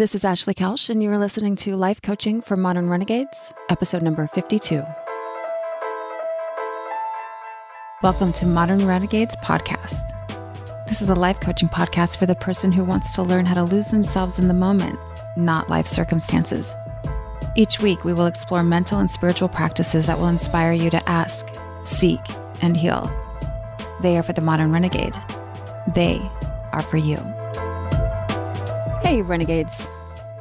This is Ashley Kelsch, and you are listening to Life Coaching for Modern Renegades, episode number 52. Welcome to Modern Renegades Podcast. This is a life coaching podcast for the person who wants to learn how to lose themselves in the moment, not life circumstances. Each week, we will explore mental and spiritual practices that will inspire you to ask, seek, and heal. They are for the modern renegade. They are for you. Hey, Renegades.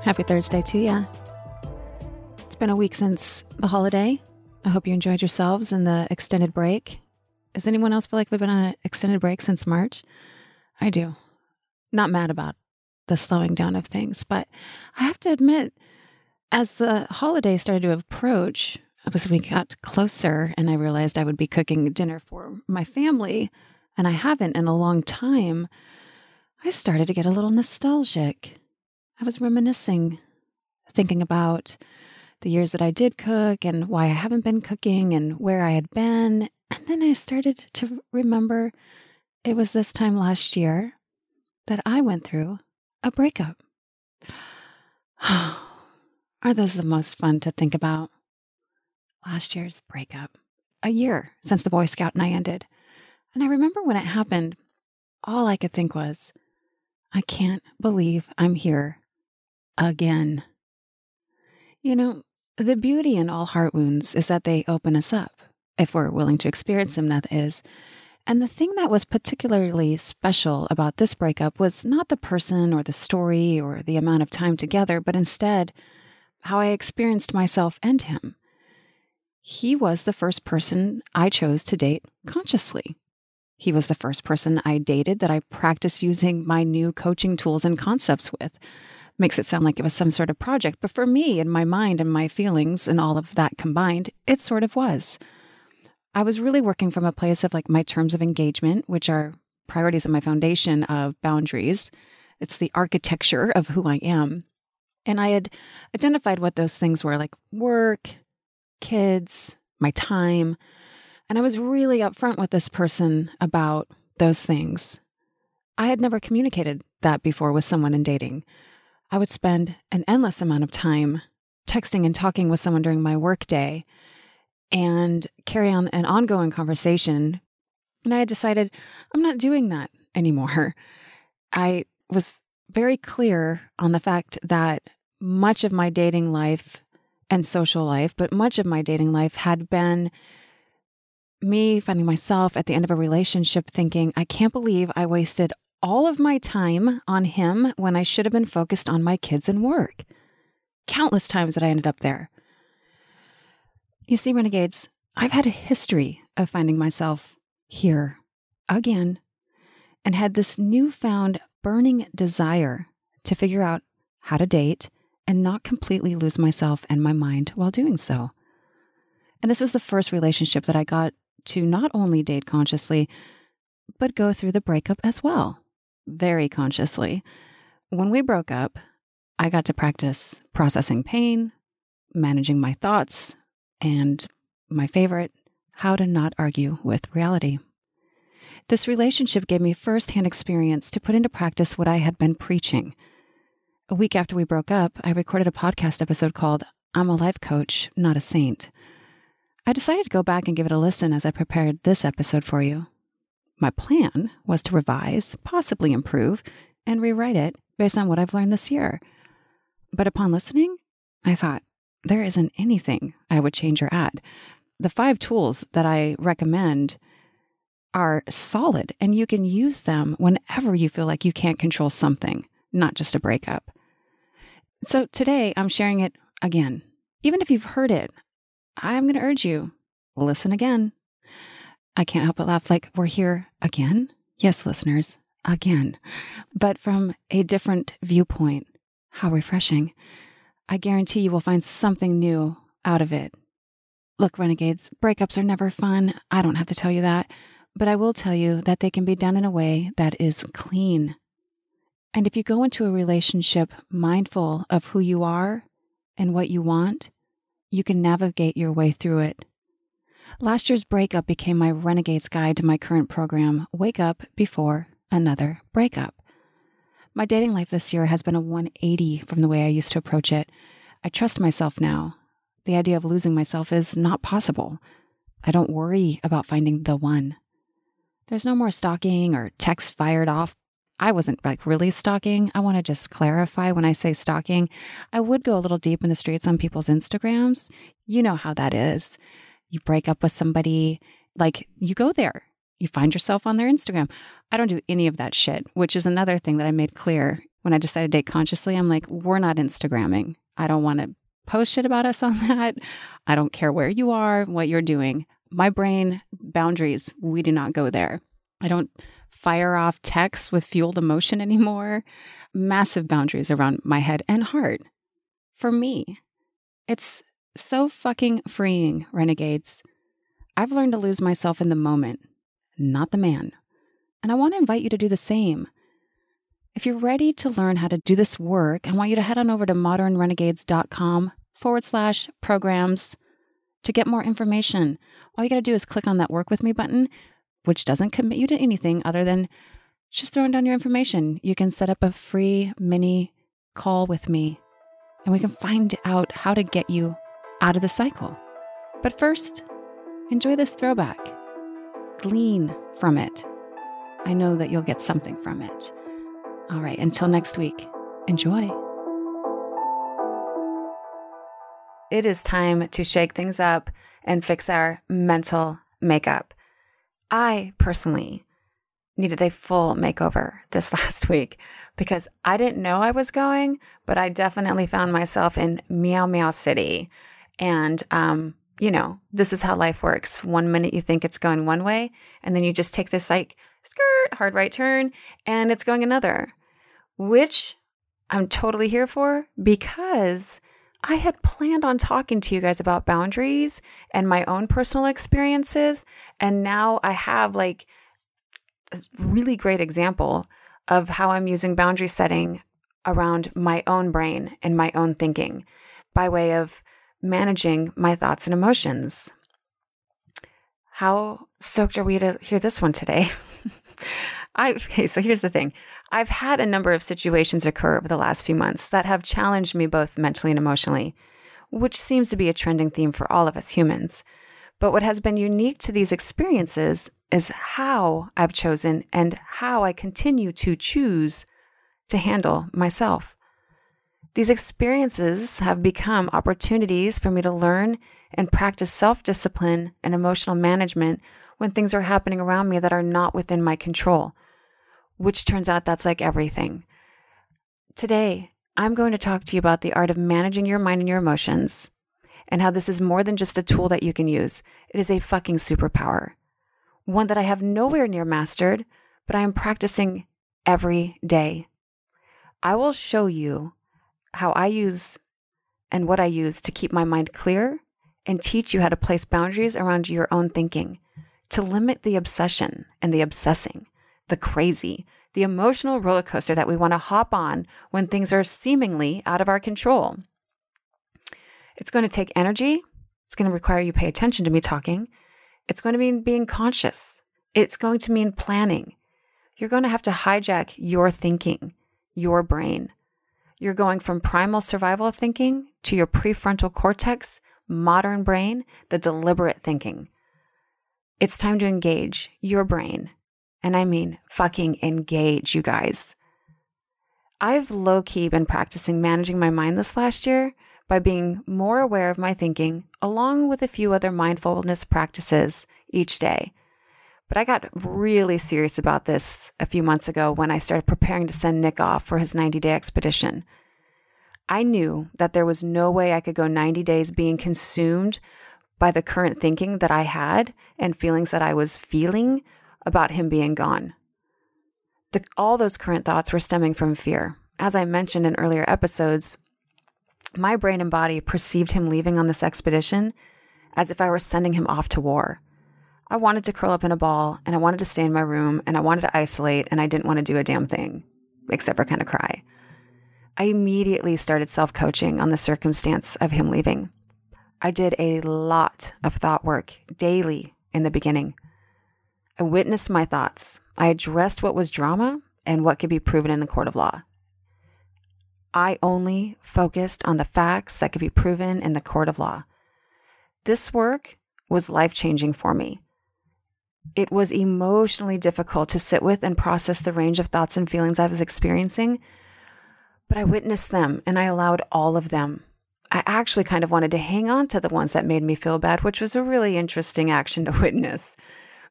Happy Thursday to you. It's been a week since the holiday. I hope you enjoyed yourselves in the extended break. Does anyone else feel like we've been on an extended break since March? I do. Not mad about the slowing down of things, but I have to admit, as the holiday started to approach, as we got closer and I realized I would be cooking dinner for my family, and I haven't in a long time, I started to get a little nostalgic. I was reminiscing, thinking about the years that I did cook and why I haven't been cooking and where I had been. And then I started to remember it was this time last year that I went through a breakup. Are those the most fun to think about? Last year's breakup. A year since the Boy Scout and I ended. And I remember when it happened, all I could think was, I can't believe I'm here again. You know, the beauty in all heart wounds is that they open us up, if we're willing to experience them, that is. And the thing that was particularly special about this breakup was not the person or the story or the amount of time together, but instead how I experienced myself and him. He was the first person I chose to date consciously. He was the first person I dated that I practiced using my new coaching tools and concepts with makes it sound like it was some sort of project. But for me and my mind and my feelings and all of that combined, it sort of was. I was really working from a place of like my terms of engagement, which are priorities of my foundation of boundaries. It's the architecture of who I am. And I had identified what those things were like work, kids, my time. And I was really upfront with this person about those things. I had never communicated that before with someone in dating. I would spend an endless amount of time texting and talking with someone during my workday and carry on an ongoing conversation. And I had decided I'm not doing that anymore. I was very clear on the fact that much of my dating life and social life, but much of my dating life had been me finding myself at the end of a relationship thinking, I can't believe I wasted all of my time on him when I should have been focused on my kids and work. Countless times that I ended up there. You see, renegades, I've had a history of finding myself here again and had this newfound burning desire to figure out how to date and not completely lose myself and my mind while doing so. And this was the first relationship that I got to not only date consciously, but go through the breakup as well very consciously. When we broke up, I got to practice processing pain, managing my thoughts, and my favorite, how to not argue with reality. This relationship gave me firsthand experience to put into practice what I had been preaching. A week after we broke up, I recorded a podcast episode called I'm a Life Coach, Not a Saint. I decided to go back and give it a listen as I prepared this episode for you. My plan was to revise, possibly improve, and rewrite it based on what I've learned this year. But upon listening, I thought, there isn't anything I would change or add. The five tools that I recommend are solid, and you can use them whenever you feel like you can't control something, not just a breakup. So today I'm sharing it again. Even if you've heard it, I'm going to urge you listen again. I can't help but laugh like we're here again. Yes, listeners, again, but from a different viewpoint. How refreshing. I guarantee you will find something new out of it. Look, renegades, breakups are never fun. I don't have to tell you that, but I will tell you that they can be done in a way that is clean. And if you go into a relationship mindful of who you are and what you want, you can navigate your way through it Last year's breakup became my renegade's guide to my current program, Wake Up Before Another Breakup. My dating life this year has been a 180 from the way I used to approach it. I trust myself now. The idea of losing myself is not possible. I don't worry about finding the one. There's no more stalking or texts fired off. I wasn't like really stalking. I want to just clarify when I say stalking. I would go a little deep in the streets on people's Instagrams. You know how that is. You break up with somebody, like you go there, you find yourself on their Instagram. I don't do any of that shit, which is another thing that I made clear when I decided to date consciously. I'm like, we're not Instagramming. I don't want to post shit about us on that. I don't care where you are, what you're doing. My brain boundaries, we do not go there. I don't fire off texts with fueled emotion anymore. Massive boundaries around my head and heart. For me, it's so fucking freeing, renegades. I've learned to lose myself in the moment, not the man. And I want to invite you to do the same. If you're ready to learn how to do this work, I want you to head on over to modernrenegades.com forward slash programs to get more information. All you got to do is click on that work with me button, which doesn't commit you to anything other than just throwing down your information. You can set up a free mini call with me and we can find out how to get you out of the cycle. But first, enjoy this throwback. Glean from it. I know that you'll get something from it. All right, until next week, enjoy. It is time to shake things up and fix our mental makeup. I personally needed a full makeover this last week because I didn't know I was going, but I definitely found myself in Meow Meow City. And, um, you know, this is how life works. One minute you think it's going one way, and then you just take this like skirt, hard right turn, and it's going another which I'm totally here for because I had planned on talking to you guys about boundaries and my own personal experiences. And now I have like a really great example of how I'm using boundary setting around my own brain and my own thinking by way of managing my thoughts and emotions. How stoked are we to hear this one today? I okay, so here's the thing. I've had a number of situations occur over the last few months that have challenged me both mentally and emotionally, which seems to be a trending theme for all of us humans. But what has been unique to these experiences is how I've chosen and how I continue to choose to handle myself. These experiences have become opportunities for me to learn and practice self discipline and emotional management when things are happening around me that are not within my control, which turns out that's like everything. Today, I'm going to talk to you about the art of managing your mind and your emotions and how this is more than just a tool that you can use. It is a fucking superpower, one that I have nowhere near mastered, but I am practicing every day. I will show you how I use and what I use to keep my mind clear and teach you how to place boundaries around your own thinking to limit the obsession and the obsessing, the crazy, the emotional roller coaster that we want to hop on when things are seemingly out of our control. It's going to take energy. It's going to require you pay attention to me talking. It's going to mean being conscious. It's going to mean planning. You're going to have to hijack your thinking, your brain. You're going from primal survival thinking to your prefrontal cortex, modern brain, the deliberate thinking. It's time to engage your brain. And I mean fucking engage, you guys. I've low key been practicing managing my mind this last year by being more aware of my thinking, along with a few other mindfulness practices each day. But I got really serious about this a few months ago when I started preparing to send Nick off for his 90 day expedition. I knew that there was no way I could go 90 days being consumed by the current thinking that I had and feelings that I was feeling about him being gone. The, all those current thoughts were stemming from fear. As I mentioned in earlier episodes, my brain and body perceived him leaving on this expedition as if I were sending him off to war. I wanted to curl up in a ball and I wanted to stay in my room and I wanted to isolate and I didn't want to do a damn thing except for kind of cry. I immediately started self coaching on the circumstance of him leaving. I did a lot of thought work daily in the beginning. I witnessed my thoughts. I addressed what was drama and what could be proven in the court of law. I only focused on the facts that could be proven in the court of law. This work was life changing for me. It was emotionally difficult to sit with and process the range of thoughts and feelings I was experiencing, but I witnessed them and I allowed all of them. I actually kind of wanted to hang on to the ones that made me feel bad, which was a really interesting action to witness.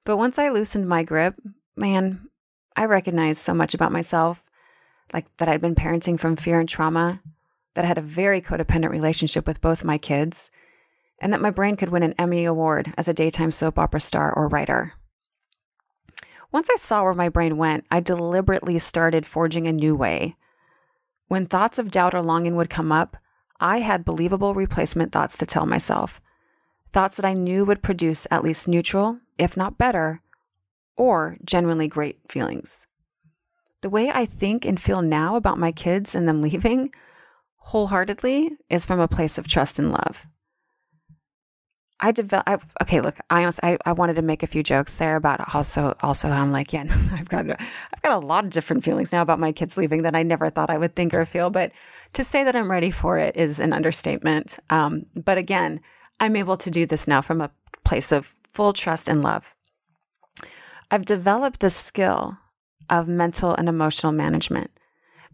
But once I loosened my grip, man, I recognized so much about myself, like that I'd been parenting from fear and trauma, that I had a very codependent relationship with both my kids, and that my brain could win an Emmy Award as a daytime soap opera star or writer. Once I saw where my brain went, I deliberately started forging a new way. When thoughts of doubt or longing would come up, I had believable replacement thoughts to tell myself. Thoughts that I knew would produce at least neutral, if not better, or genuinely great feelings. The way I think and feel now about my kids and them leaving wholeheartedly is from a place of trust and love. I develop. Okay, look, I honestly, I, I wanted to make a few jokes there about also, also, I'm like, yeah, I've got, I've got a lot of different feelings now about my kids leaving that I never thought I would think or feel. But to say that I'm ready for it is an understatement. Um, but again, I'm able to do this now from a place of full trust and love. I've developed the skill of mental and emotional management.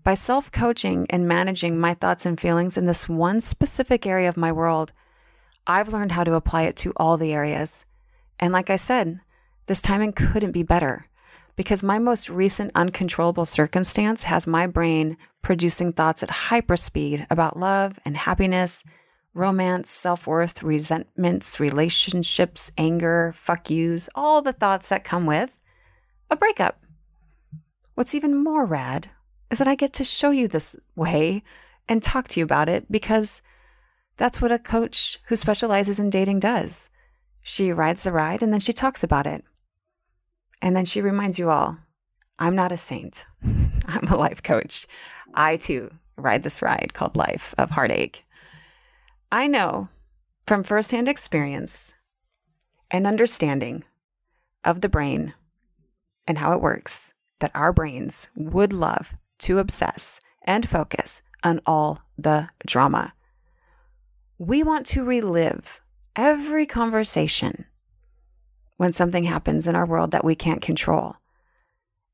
By self coaching and managing my thoughts and feelings in this one specific area of my world, I've learned how to apply it to all the areas. And like I said, this timing couldn't be better because my most recent uncontrollable circumstance has my brain producing thoughts at hyperspeed about love and happiness, romance, self worth, resentments, relationships, anger, fuck yous, all the thoughts that come with a breakup. What's even more rad is that I get to show you this way and talk to you about it because that's what a coach who specializes in dating does. She rides the ride and then she talks about it. And then she reminds you all I'm not a saint, I'm a life coach. I too ride this ride called life of heartache. I know from firsthand experience and understanding of the brain and how it works that our brains would love to obsess and focus on all the drama we want to relive every conversation when something happens in our world that we can't control.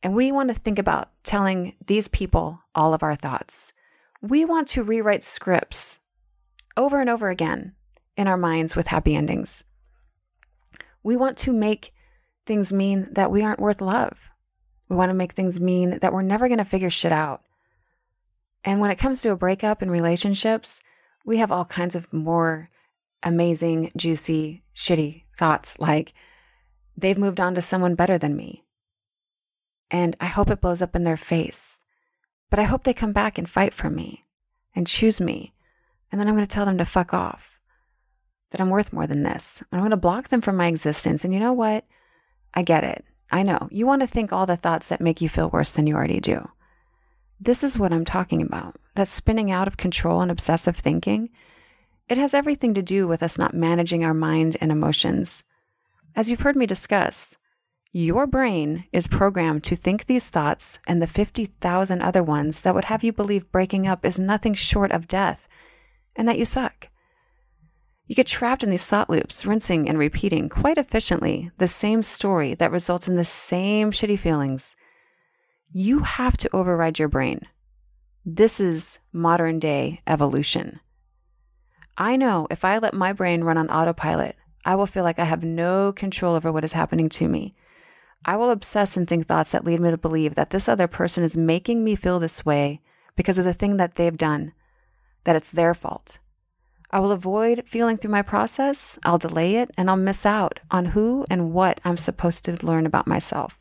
And we want to think about telling these people all of our thoughts. We want to rewrite scripts over and over again in our minds with happy endings. We want to make things mean that we aren't worth love. We want to make things mean that we're never going to figure shit out. And when it comes to a breakup in relationships, we have all kinds of more amazing, juicy, shitty thoughts like they've moved on to someone better than me. And I hope it blows up in their face. But I hope they come back and fight for me and choose me. And then I'm going to tell them to fuck off, that I'm worth more than this. I'm going to block them from my existence. And you know what? I get it. I know. You want to think all the thoughts that make you feel worse than you already do. This is what I'm talking about. That spinning out of control and obsessive thinking. It has everything to do with us not managing our mind and emotions. As you've heard me discuss, your brain is programmed to think these thoughts and the 50,000 other ones that would have you believe breaking up is nothing short of death and that you suck. You get trapped in these thought loops, rinsing and repeating quite efficiently the same story that results in the same shitty feelings you have to override your brain. This is modern day evolution. I know if I let my brain run on autopilot, I will feel like I have no control over what is happening to me. I will obsess and think thoughts that lead me to believe that this other person is making me feel this way because of the thing that they've done, that it's their fault. I will avoid feeling through my process, I'll delay it, and I'll miss out on who and what I'm supposed to learn about myself.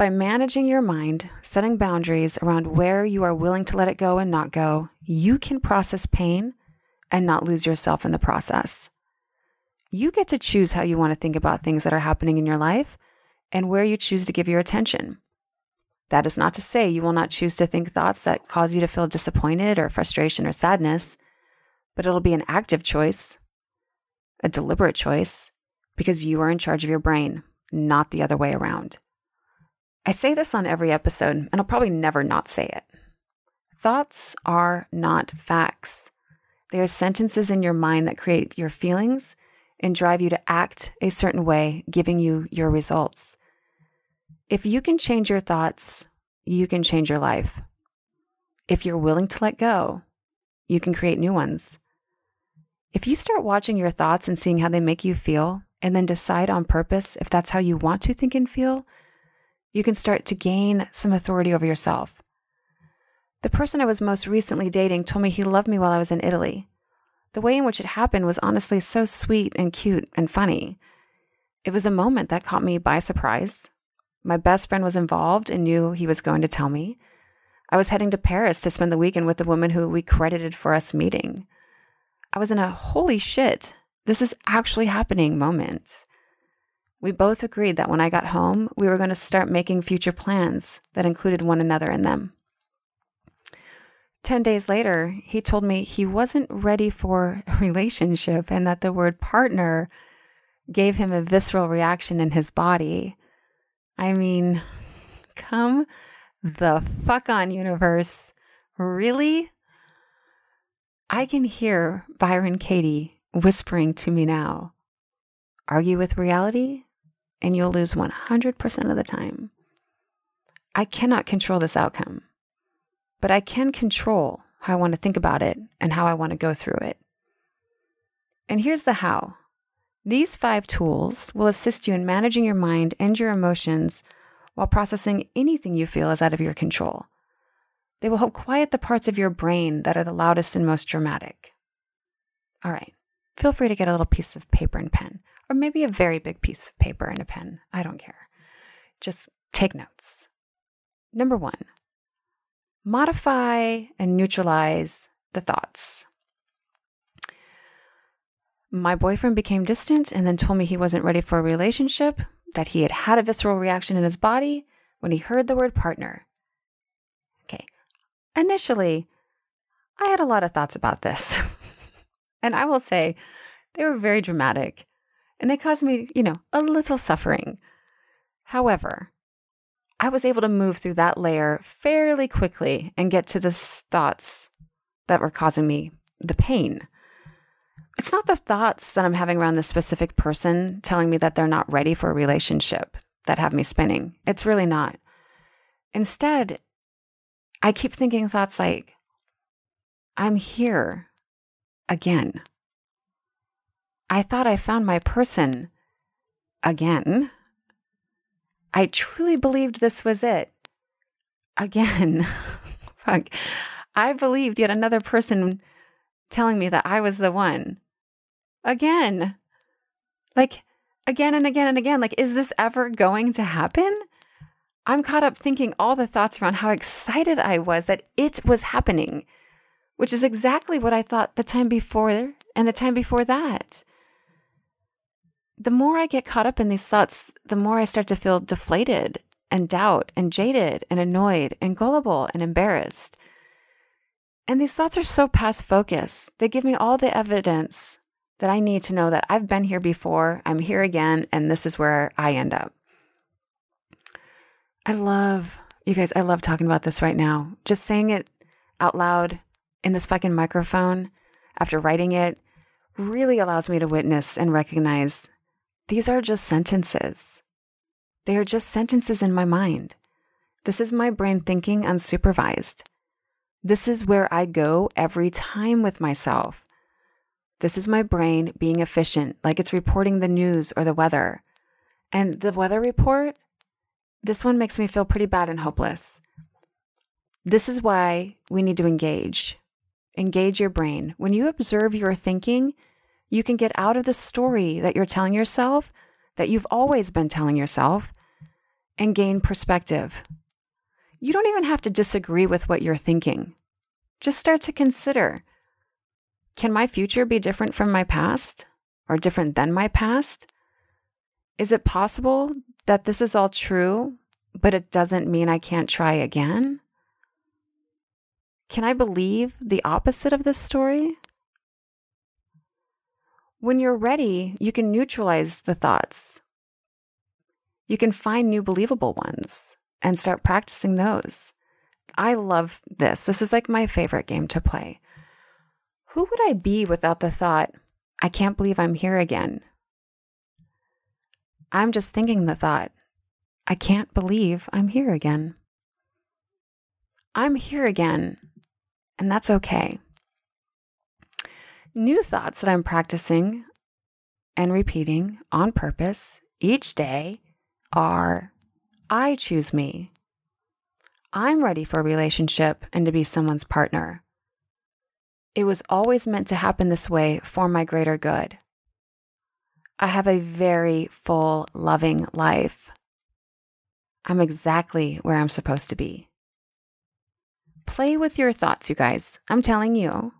By managing your mind, setting boundaries around where you are willing to let it go and not go, you can process pain and not lose yourself in the process. You get to choose how you want to think about things that are happening in your life and where you choose to give your attention. That is not to say you will not choose to think thoughts that cause you to feel disappointed or frustration or sadness, but it'll be an active choice, a deliberate choice, because you are in charge of your brain, not the other way around. I say this on every episode, and I'll probably never not say it. Thoughts are not facts. They are sentences in your mind that create your feelings and drive you to act a certain way, giving you your results. If you can change your thoughts, you can change your life. If you're willing to let go, you can create new ones. If you start watching your thoughts and seeing how they make you feel, and then decide on purpose if that's how you want to think and feel, you can start to gain some authority over yourself. The person I was most recently dating told me he loved me while I was in Italy. The way in which it happened was honestly so sweet and cute and funny. It was a moment that caught me by surprise. My best friend was involved and knew he was going to tell me. I was heading to Paris to spend the weekend with the woman who we credited for us meeting. I was in a holy shit, this is actually happening moment. We both agreed that when I got home, we were going to start making future plans that included one another in them. 10 days later, he told me he wasn't ready for a relationship and that the word partner gave him a visceral reaction in his body. I mean, come the fuck on, universe. Really? I can hear Byron Katie whispering to me now argue with reality, and you'll lose 100% of the time. I cannot control this outcome but I can control how I want to think about it and how I want to go through it. And here's the how these five tools will assist you in managing your mind and your emotions while processing anything you feel is out of your control. They will help quiet the parts of your brain that are the loudest and most dramatic. All right, feel free to get a little piece of paper and pen, or maybe a very big piece of paper and a pen. I don't care. Just take notes. Number one, modify and neutralize the thoughts. My boyfriend became distant and then told me he wasn't ready for a relationship, that he had had a visceral reaction in his body when he heard the word partner. Okay, initially, I had a lot of thoughts about this. and I will say they were very dramatic and they caused me, you know, a little suffering. However, I was able to move through that layer fairly quickly and get to the thoughts that were causing me the pain. It's not the thoughts that I'm having around this specific person telling me that they're not ready for a relationship that have me spinning. It's really not. Instead, I keep thinking thoughts like, I'm here again. I thought I found my person again. I truly believed this was it. Again, fuck. I believed yet another person telling me that I was the one. Again. Like, again and again and again. Like, is this ever going to happen? I'm caught up thinking all the thoughts around how excited I was that it was happening, which is exactly what I thought the time before and the time before that the more I get caught up in these thoughts, the more I start to feel deflated and doubt and jaded and annoyed and gullible and embarrassed. And these thoughts are so past focus. They give me all the evidence that I need to know that I've been here before, I'm here again, and this is where I end up. I love, you guys, I love talking about this right now. Just saying it out loud in this fucking microphone after writing it really allows me to witness and recognize these are just sentences. They are just sentences in my mind. This is my brain thinking unsupervised. This is where I go every time with myself. This is my brain being efficient, like it's reporting the news or the weather. And the weather report, this one makes me feel pretty bad and hopeless. This is why we need to engage. Engage your brain. When you observe your thinking, you can get out of the story that you're telling yourself, that you've always been telling yourself, and gain perspective. You don't even have to disagree with what you're thinking. Just start to consider can my future be different from my past or different than my past? Is it possible that this is all true, but it doesn't mean I can't try again? Can I believe the opposite of this story? When you're ready, you can neutralize the thoughts. You can find new believable ones and start practicing those. I love this. This is like my favorite game to play. Who would I be without the thought, I can't believe I'm here again? I'm just thinking the thought, I can't believe I'm here again. I'm here again, and that's okay. New thoughts that I'm practicing and repeating on purpose each day are I choose me. I'm ready for a relationship and to be someone's partner. It was always meant to happen this way for my greater good. I have a very full, loving life. I'm exactly where I'm supposed to be. Play with your thoughts, you guys. I'm telling you.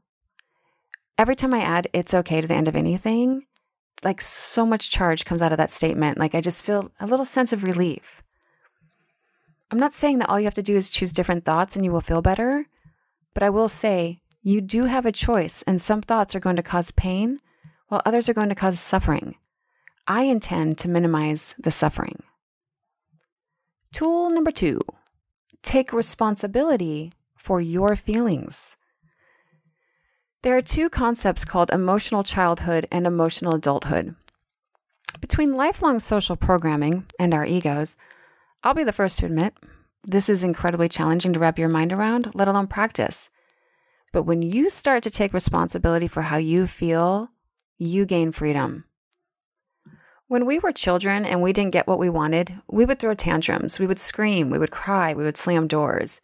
Every time I add it's okay to the end of anything, like so much charge comes out of that statement. Like I just feel a little sense of relief. I'm not saying that all you have to do is choose different thoughts and you will feel better, but I will say you do have a choice, and some thoughts are going to cause pain while others are going to cause suffering. I intend to minimize the suffering. Tool number two take responsibility for your feelings. There are two concepts called emotional childhood and emotional adulthood. Between lifelong social programming and our egos, I'll be the first to admit this is incredibly challenging to wrap your mind around, let alone practice. But when you start to take responsibility for how you feel, you gain freedom. When we were children and we didn't get what we wanted, we would throw tantrums, we would scream, we would cry, we would slam doors.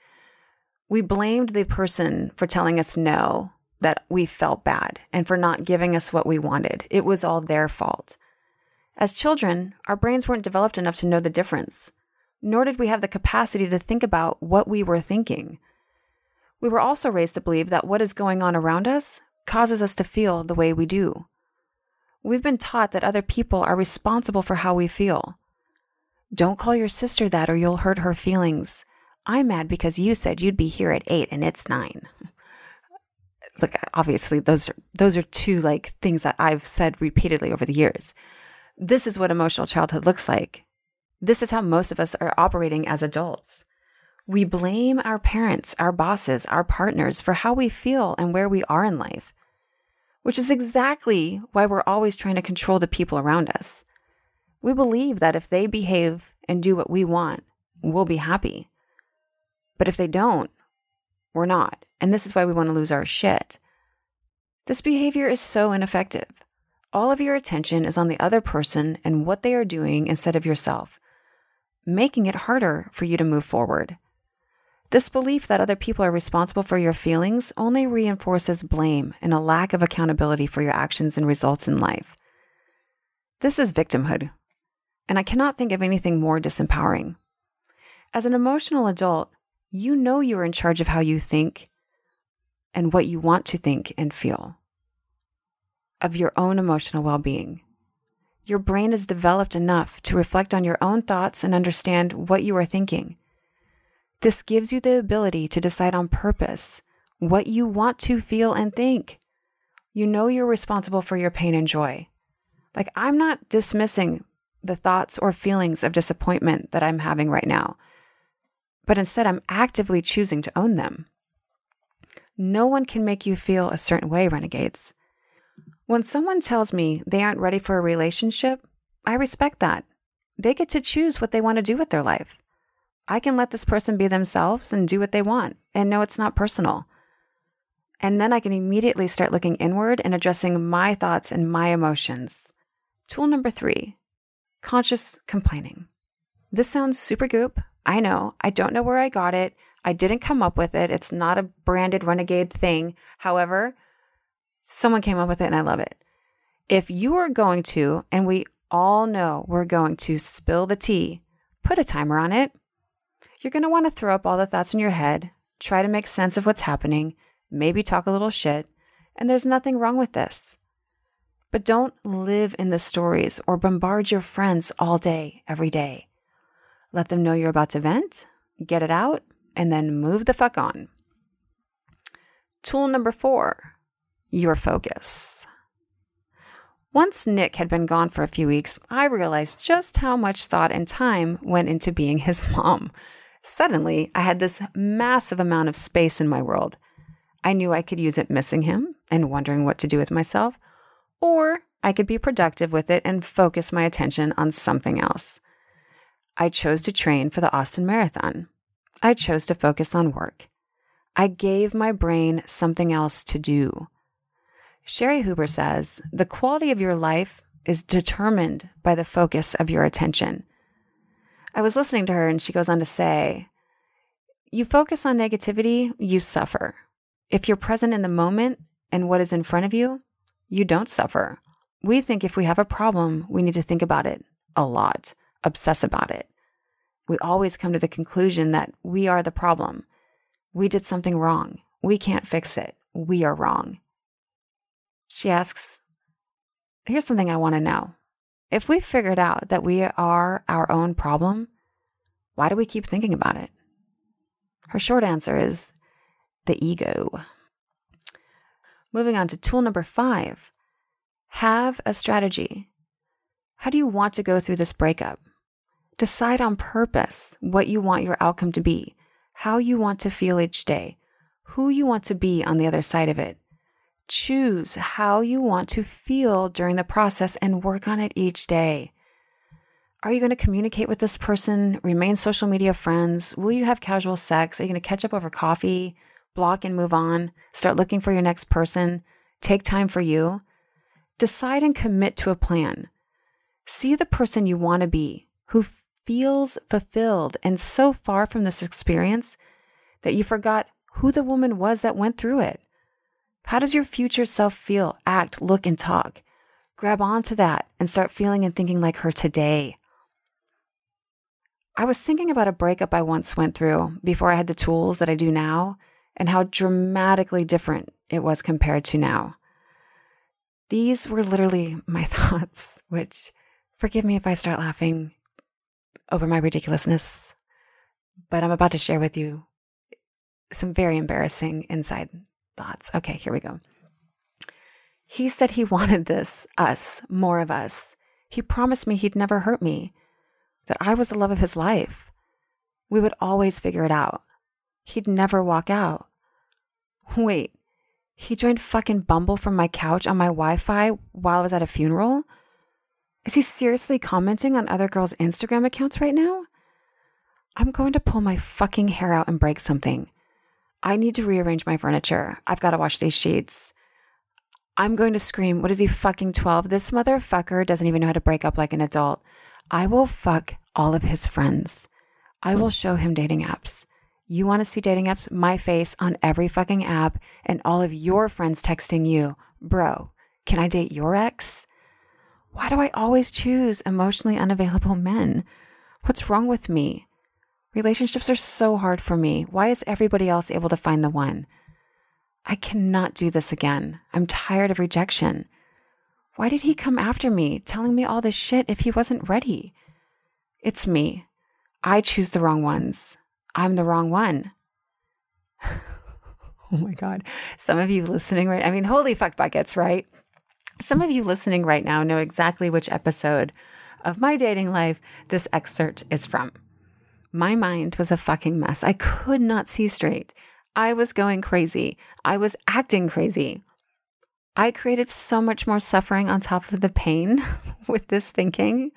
We blamed the person for telling us no, that we felt bad, and for not giving us what we wanted. It was all their fault. As children, our brains weren't developed enough to know the difference, nor did we have the capacity to think about what we were thinking. We were also raised to believe that what is going on around us causes us to feel the way we do. We've been taught that other people are responsible for how we feel. Don't call your sister that or you'll hurt her feelings. I'm mad because you said you'd be here at 8 and it's 9. Look, obviously those are those are two like things that I've said repeatedly over the years. This is what emotional childhood looks like. This is how most of us are operating as adults. We blame our parents, our bosses, our partners for how we feel and where we are in life, which is exactly why we're always trying to control the people around us. We believe that if they behave and do what we want, we'll be happy. But if they don't, we're not. And this is why we want to lose our shit. This behavior is so ineffective. All of your attention is on the other person and what they are doing instead of yourself, making it harder for you to move forward. This belief that other people are responsible for your feelings only reinforces blame and a lack of accountability for your actions and results in life. This is victimhood, and I cannot think of anything more disempowering. As an emotional adult, you know you're in charge of how you think and what you want to think and feel, of your own emotional well being. Your brain is developed enough to reflect on your own thoughts and understand what you are thinking. This gives you the ability to decide on purpose what you want to feel and think. You know you're responsible for your pain and joy. Like, I'm not dismissing the thoughts or feelings of disappointment that I'm having right now but instead I'm actively choosing to own them. No one can make you feel a certain way, renegades. When someone tells me they aren't ready for a relationship, I respect that. They get to choose what they want to do with their life. I can let this person be themselves and do what they want and know it's not personal. And then I can immediately start looking inward and addressing my thoughts and my emotions. Tool number three conscious complaining. This sounds super goop, I know. I don't know where I got it. I didn't come up with it. It's not a branded renegade thing. However, someone came up with it and I love it. If you are going to, and we all know we're going to spill the tea, put a timer on it. You're going to want to throw up all the thoughts in your head, try to make sense of what's happening, maybe talk a little shit, and there's nothing wrong with this. But don't live in the stories or bombard your friends all day, every day. Let them know you're about to vent, get it out, and then move the fuck on. Tool number four your focus. Once Nick had been gone for a few weeks, I realized just how much thought and time went into being his mom. Suddenly, I had this massive amount of space in my world. I knew I could use it missing him and wondering what to do with myself, or I could be productive with it and focus my attention on something else. I chose to train for the Austin Marathon. I chose to focus on work. I gave my brain something else to do. Cheri Huber says the quality of your life is determined by the focus of your attention. I was listening to her and she goes on to say, You focus on negativity, you suffer. If you're present in the moment and what is in front of you, you don't suffer. We think if we have a problem, we need to think about it a lot, obsess about it. We always come to the conclusion that we are the problem. We did something wrong. We can't fix it. We are wrong. She asks, Here's something I want to know. If we figured out that we are our own problem, why do we keep thinking about it? Her short answer is the ego. Moving on to tool number five have a strategy. How do you want to go through this breakup? Decide on purpose what you want your outcome to be, how you want to feel each day, who you want to be on the other side of it. Choose how you want to feel during the process and work on it each day. Are you going to communicate with this person? Remain social media friends? Will you have casual sex? Are you going to catch up over coffee? Block and move on? Start looking for your next person? Take time for you? Decide and commit to a plan. See the person you want to be who feels fulfilled and so far from this experience that you forgot who the woman was that went through it. How does your future self feel, act, look, and talk? Grab onto that and start feeling and thinking like her today. I was thinking about a breakup I once went through before I had the tools that I do now and how dramatically different it was compared to now. These were literally my thoughts, which forgive me if I start laughing over my ridiculousness, but I'm about to share with you some very embarrassing inside thoughts. Okay, here we go. He said he wanted this, us, more of us. He promised me he'd never hurt me, that I was the love of his life. We would always figure it out. He'd never walk out. Wait, he joined fucking Bumble from my couch on my Wi Fi while I was at a funeral? Is he seriously commenting on other girls' Instagram accounts right now? I'm going to pull my fucking hair out and break something. I need to rearrange my furniture. I've got to wash these sheets. I'm going to scream, What is he fucking 12? This motherfucker doesn't even know how to break up like an adult. I will fuck all of his friends. I will show him dating apps. You want to see dating apps? My face on every fucking app and all of your friends texting you, Bro, can I date your ex? Why do I always choose emotionally unavailable men? What's wrong with me? Relationships are so hard for me. Why is everybody else able to find the one? I cannot do this again. I'm tired of rejection. Why did he come after me, telling me all this shit if he wasn't ready? It's me. I choose the wrong ones. I'm the wrong one. oh my God. Some of you listening right I mean, holy fuck buckets, right? Some of you listening right now know exactly which episode of my dating life this excerpt is from. My mind was a fucking mess. I could not see straight. I was going crazy. I was acting crazy. I created so much more suffering on top of the pain with this thinking.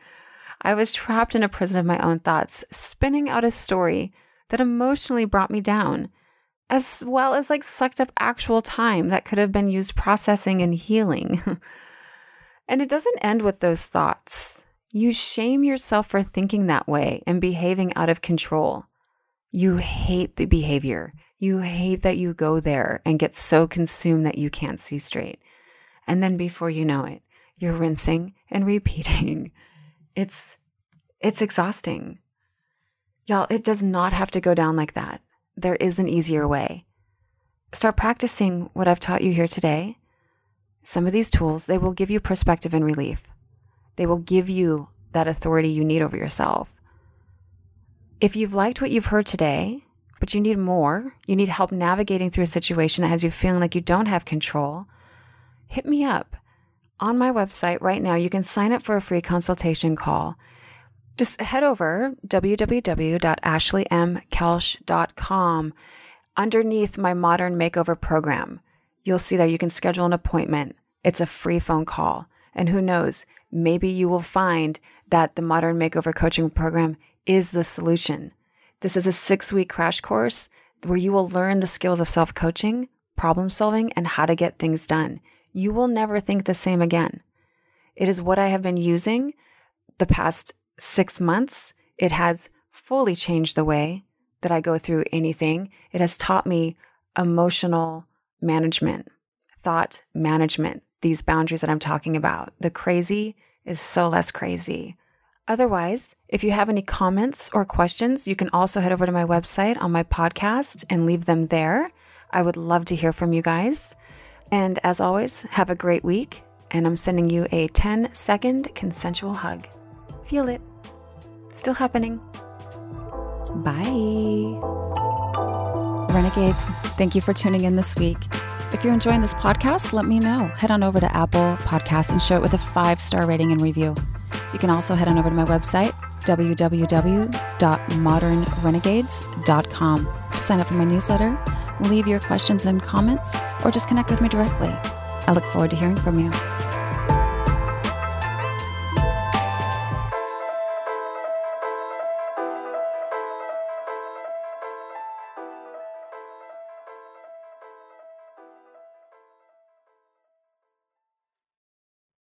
I was trapped in a prison of my own thoughts, spinning out a story that emotionally brought me down, as well as like sucked up actual time that could have been used processing and healing. and it doesn't end with those thoughts. You shame yourself for thinking that way and behaving out of control. You hate the behavior. You hate that you go there and get so consumed that you can't see straight. And then before you know it, you're rinsing and repeating. It's it's exhausting. Y'all, it does not have to go down like that. There is an easier way. Start practicing what I've taught you here today. Some of these tools, they will give you perspective and relief. They will give you that authority you need over yourself. If you've liked what you've heard today, but you need more, you need help navigating through a situation that has you feeling like you don't have control, hit me up. On my website right now, you can sign up for a free consultation call. Just head over www.ashleymkelsch.com. Underneath my modern makeover program, you'll see that you can schedule an appointment. It's a free phone call. And who knows, maybe you will find that the modern makeover coaching program is the solution. This is a six week crash course where you will learn the skills of self coaching, problem solving, and how to get things done. You will never think the same again. It is what I have been using the past six months. It has fully changed the way that I go through anything. It has taught me emotional management, thought management, these boundaries that I'm talking about. The crazy is so less crazy. Otherwise, if you have any comments or questions, you can also head over to my website on my podcast and leave them there. I would love to hear from you guys. And as always, have a great week. And I'm sending you a 10 second consensual hug. Feel it. Still happening. Bye. Renegades, thank you for tuning in this week. If you're enjoying this podcast, let me know. Head on over to Apple Podcasts and show it with a five star rating and review. You can also head on over to my website, www.modernrenegades.com, to sign up for my newsletter, leave your questions and comments, or just connect with me directly. I look forward to hearing from you.